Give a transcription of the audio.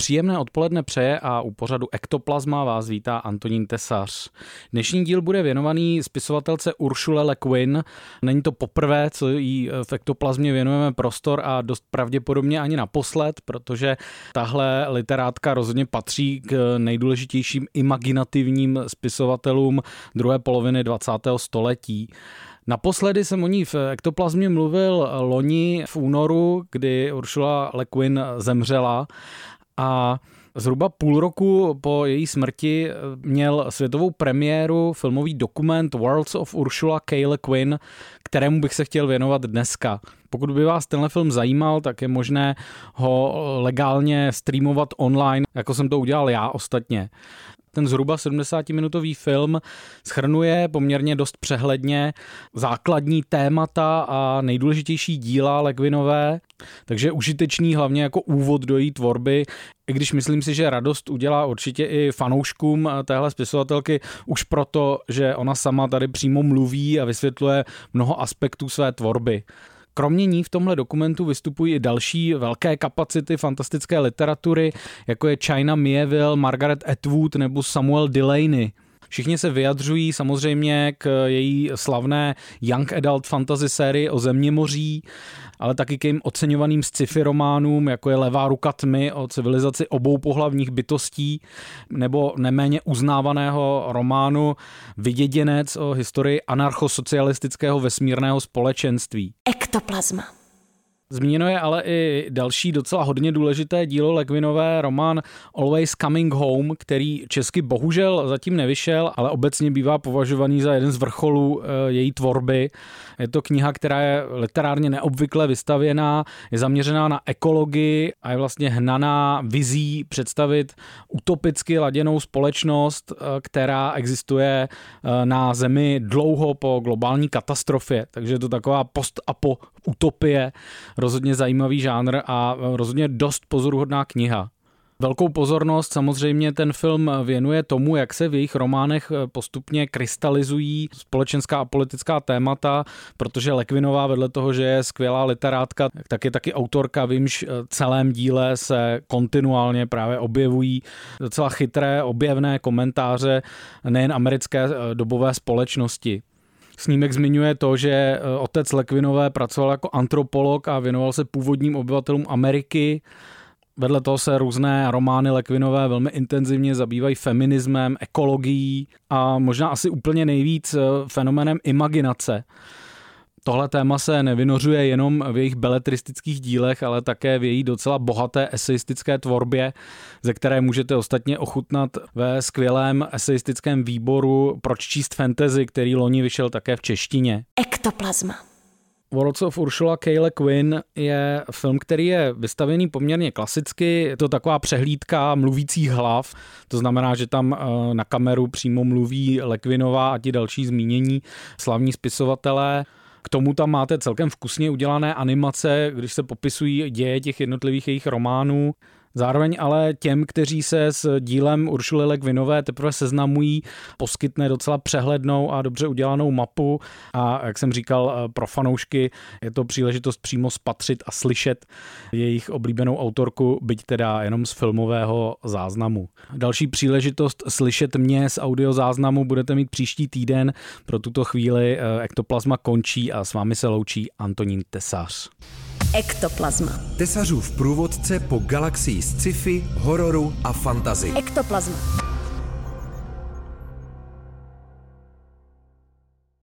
Příjemné odpoledne přeje a u pořadu Ektoplazma vás vítá Antonín Tesař. Dnešní díl bude věnovaný spisovatelce Uršule Le Guin. Není to poprvé, co jí v Ektoplazmě věnujeme prostor a dost pravděpodobně ani naposled, protože tahle literátka rozhodně patří k nejdůležitějším imaginativním spisovatelům druhé poloviny 20. století. Naposledy jsem o ní v ektoplazmě mluvil loni v únoru, kdy Uršula Le Guin zemřela a Zhruba půl roku po její smrti měl světovou premiéru filmový dokument Worlds of Ursula K. Le Guin, kterému bych se chtěl věnovat dneska. Pokud by vás tenhle film zajímal, tak je možné ho legálně streamovat online, jako jsem to udělal já ostatně. Ten zhruba 70-minutový film schrnuje poměrně dost přehledně základní témata a nejdůležitější díla Legvinové, takže užitečný hlavně jako úvod do její tvorby, i když myslím si, že radost udělá určitě i fanouškům téhle spisovatelky už proto, že ona sama tady přímo mluví a vysvětluje mnoho aspektů své tvorby. Kromě ní v tomhle dokumentu vystupují i další velké kapacity fantastické literatury, jako je China Mieville, Margaret Atwood nebo Samuel Delaney. Všichni se vyjadřují samozřejmě k její slavné Young Adult Fantasy sérii o země moří, ale taky k jejím oceňovaným sci-fi románům, jako je Levá ruka tmy o civilizaci obou pohlavních bytostí, nebo neméně uznávaného románu Vyděděnec o historii anarchosocialistického vesmírného společenství. Ektoplazma. Zmíněno je ale i další docela hodně důležité dílo Legvinové román Always Coming Home, který česky bohužel zatím nevyšel, ale obecně bývá považovaný za jeden z vrcholů e, její tvorby. Je to kniha, která je literárně neobvykle vystavěná, je zaměřená na ekologii a je vlastně hnaná vizí představit utopicky laděnou společnost, e, která existuje e, na Zemi dlouho po globální katastrofě. Takže je to taková post-apo utopie, rozhodně zajímavý žánr a rozhodně dost pozoruhodná kniha. Velkou pozornost samozřejmě ten film věnuje tomu, jak se v jejich románech postupně krystalizují společenská a politická témata, protože Lekvinová vedle toho, že je skvělá literátka, tak je taky autorka, vímž celém díle se kontinuálně právě objevují docela chytré, objevné komentáře nejen americké dobové společnosti. Snímek zmiňuje to, že eh, otec Lekvinové pracoval jako antropolog a věnoval se původním obyvatelům Ameriky. Vedle toho se různé romány Lekvinové velmi intenzivně zabývají feminismem, ekologií a možná asi úplně nejvíc eh, fenomenem imaginace. Tohle téma se nevynořuje jenom v jejich beletristických dílech, ale také v její docela bohaté eseistické tvorbě, ze které můžete ostatně ochutnat ve skvělém eseistickém výboru Proč číst fantasy, který loni vyšel také v češtině. Ektoplazma. Worlds of Ursula K. Le Quinn je film, který je vystavený poměrně klasicky. Je to taková přehlídka mluvících hlav. To znamená, že tam eh, na kameru přímo mluví Le Quinnová a ti další zmínění slavní spisovatelé. K tomu tam máte celkem vkusně udělané animace, když se popisují děje těch jednotlivých jejich románů. Zároveň ale těm, kteří se s dílem Uršuly Legvinové teprve seznamují, poskytne docela přehlednou a dobře udělanou mapu a jak jsem říkal, pro fanoušky je to příležitost přímo spatřit a slyšet jejich oblíbenou autorku, byť teda jenom z filmového záznamu. Další příležitost slyšet mě z audio záznamu budete mít příští týden. Pro tuto chvíli eh, Ektoplazma končí a s vámi se loučí Antonín Tesař. Ektoplazma. Tesařův průvodce po galaxii sci-fi, hororu a fantazy. Ektoplazma.